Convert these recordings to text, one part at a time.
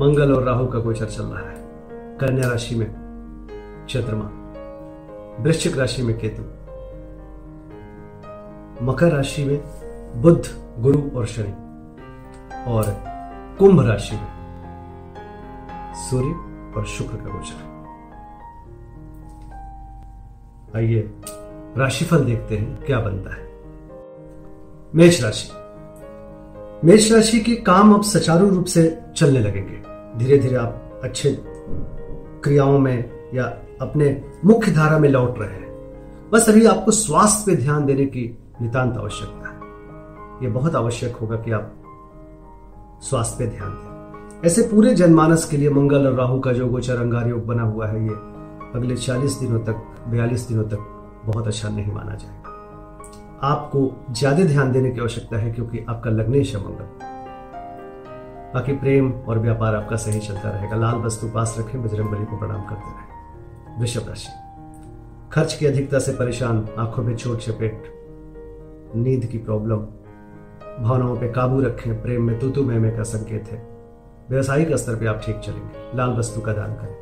मंगल और राहु का गोचर चल रहा है। कन्या राशि में चंद्रमा, वृश्चिक राशि में केतु, मकर राशि में बुद्ध गुरु और शनि, और कुंभ राशि में सूर्य और शुक्र का गोचर। आइए, राशिफल देखते हैं, क्या बनता है। मेष राशि मेष राशि के काम अब सुचारू रूप से चलने लगेंगे। धीरे धीरे आप अच्छे क्रियाओं में या अपने मुख्य धारा में लौट रहे हैं। बस अभी आपको स्वास्थ्य पे ध्यान देने की नितांत आवश्यकता है। यह बहुत आवश्यक होगा कि आप स्वास्थ्य पे ध्यान दें। ऐसे पूरे जनमानस के लिए मंगल और राहु का जो गोचर अंगार योग बना हुआ है ये। अगले 40 दिनों तक 42 दिनों तक बहुत अच्छा नहीं माना जाएगा। आपको ज़्यादा ध्यान देने की आवश्यकता है क्योंकि आपका लग्नेश है मंगल बाकी प्रेम और व्यापार आपका सही चलता रहेगा। लाल वस्तु पास रखें बजरंग बली को प्रणाम करते रहें। वृषभ राशि। खर्च की अधिकता से परेशान, आँखों में चोट चपेट, नींद की प्रॉब्लम, भावनाओं पर काबू रखें, प्रेम में तुतु में का संकेत है। व्यवसायिक स्तर पर आप ठीक चलेंगे। लाल वस्तु का दान करें।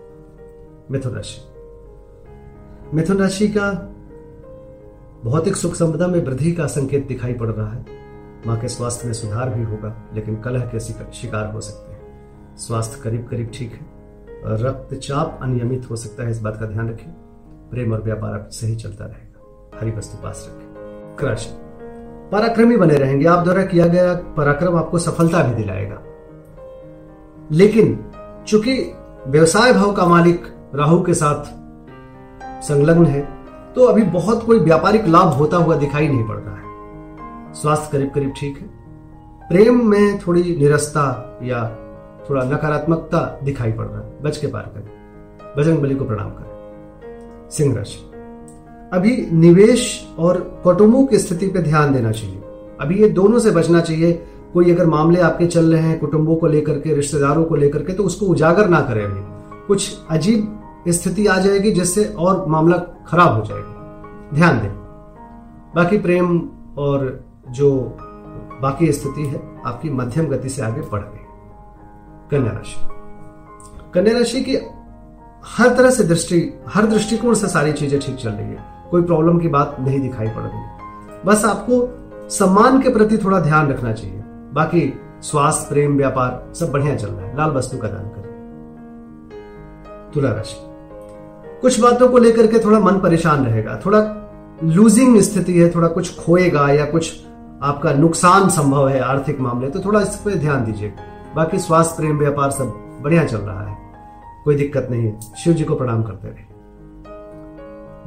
मिथुन राशि। मिथुन राशि का भौतिक सुख संपदा में वृद्धि का संकेत दिखाई पड़ रहा है। माँ के स्वास्थ्य में सुधार भी होगा, लेकिन कलह के शिकार हो सकते हैं। स्वास्थ्य करीब करीब ठीक है। रक्तचाप अनियमित हो सकता है, इस बात का ध्यान रखें। प्रेम और व्यापार आप सही चलता रहेगा। हरी वस्तु पास रखें। क्रश। पराक्रमी बने रहेंगे। आप द्वारा किया गया पराक्रम आपको सफलता भी दिलाएगा। लेकिन चूँकि व्यवसाय भाव का मालिक राहु के साथ संलग्न है तो अभी बहुत कोई व्यापारिक लाभ होता हुआ दिखाई नहीं पड़ रहा है। स्वास्थ्य करीब करीब ठीक है। प्रेम में थोड़ी निरस्ता या थोड़ा नकारात्मकता दिखाई पड़ रहा है। बच के पार करें। बजरंग बली को प्रणाम करें। सिंह राशि। अभी निवेश और कौटुंबों की स्थिति पर ध्यान देना चाहिए। अभी ये दोनों से बचना चाहिए। कोई अगर मामले आपके चल रहे हैं, कुटुंबों को लेकर के, रिश्तेदारों को लेकर के तो उसको उजागर ना करें अभी। कुछ अजीब स्थिति आ जाएगी जिससे और मामला खराब हो जाएगा। ध्यान दें, बाकी प्रेम और जो बाकी स्थिति है, आपकी मध्यम गति से आगे बढ़ गई कन्या राशि। कन्या राशि की हर तरह से दृष्टि, हर दृष्टिकोण से सारी चीज़ें ठीक चल रही है। कोई प्रॉब्लम की बात नहीं दिखाई पड़ रही बस आपको सम्मान के प्रति थोड़ा ध्यान रखना चाहिए। बाकी स्वास्थ्य, प्रेम, व्यापार सब बढ़िया चल रहा है। लाल वस्तु का दान करें। तुला राशि। कुछ बातों को लेकर के थोड़ा मन परेशान रहेगा, थोड़ा लूजिंग स्थिति है, थोड़ा कुछ खोएगा या कुछ आपका नुकसान संभव है आर्थिक मामले तो थोड़ा इस पर ध्यान दीजिए। बाकी स्वास्थ्य, प्रेम, व्यापार सब बढ़िया चल रहा है। कोई दिक्कत नहीं है। शिव जी को प्रणाम करते रहे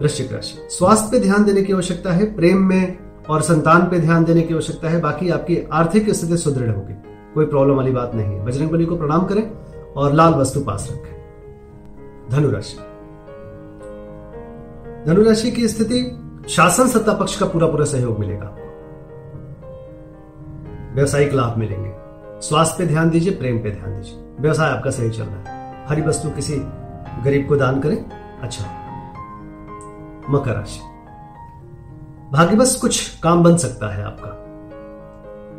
वृश्चिक राशि। स्वास्थ्य पे ध्यान देने की आवश्यकता है, प्रेम में और संतान पे ध्यान देने की आवश्यकता है, बाकी आपकी आर्थिक स्थिति सुदृढ़ होगी। कोई प्रॉब्लम वाली बात नहीं है। बजरंग बली को प्रणाम करें और लाल वस्तु पास रखें। धनुराशि धनुराशि की स्थिति, शासन सत्ता पक्ष का पूरा पूरा सहयोग मिलेगा। व्यवसायिक लाभ मिलेंगे। स्वास्थ्य पे ध्यान दीजिए, प्रेम पे ध्यान दीजिए। व्यवसाय आपका सही चल रहा है। हरी वस्तु किसी गरीब को दान करें अच्छा। मकर राशि। भाग्यवश कुछ काम बन सकता है आपका।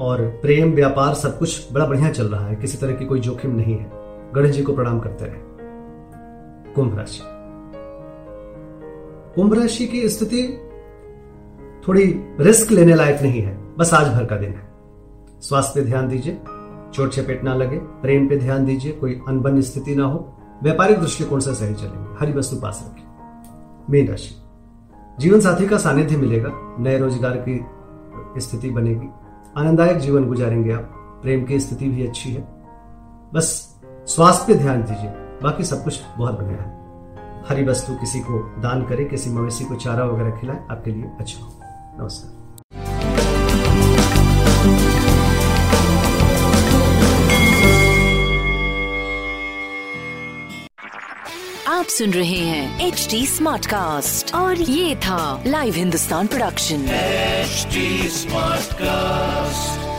और प्रेम, व्यापार, सब कुछ बड़ा बढ़िया चल रहा है। किसी तरह की कोई जोखिम नहीं है। गणेश जी को प्रणाम करते रहे। कुंभ राशि। कुंभ राशि की स्थिति थोड़ी रिस्क लेने लायक नहीं है, बस आज भर का दिन है। स्वास्थ्य ध्यान दीजिए, चोट चपेट ना लगे प्रेम पे ध्यान दीजिए, कोई अनबन स्थिति ना हो, व्यापारिक दृष्टिकोण से सही चलेंगे, हरी वस्तु पास रखें मीन राशि, जीवन साथी का सानिध्य मिलेगा, नए रोज़गार की स्थिति बनेगी, आनंददायक जीवन गुजारेंगे आप, प्रेम की स्थिति भी अच्छी है। बस स्वास्थ्य पे ध्यान दीजिए, बाकी सब कुछ बहुत बढ़िया है। हरी वस्तु किसी को दान करें किसी मवेशी को चारा वगैरह खिलाए आपके लिए अच्छा हो। नमस्कार। आप सुन रहे हैं एच डी स्मार्ट कास्ट और ये था live Hindustan production H smart cast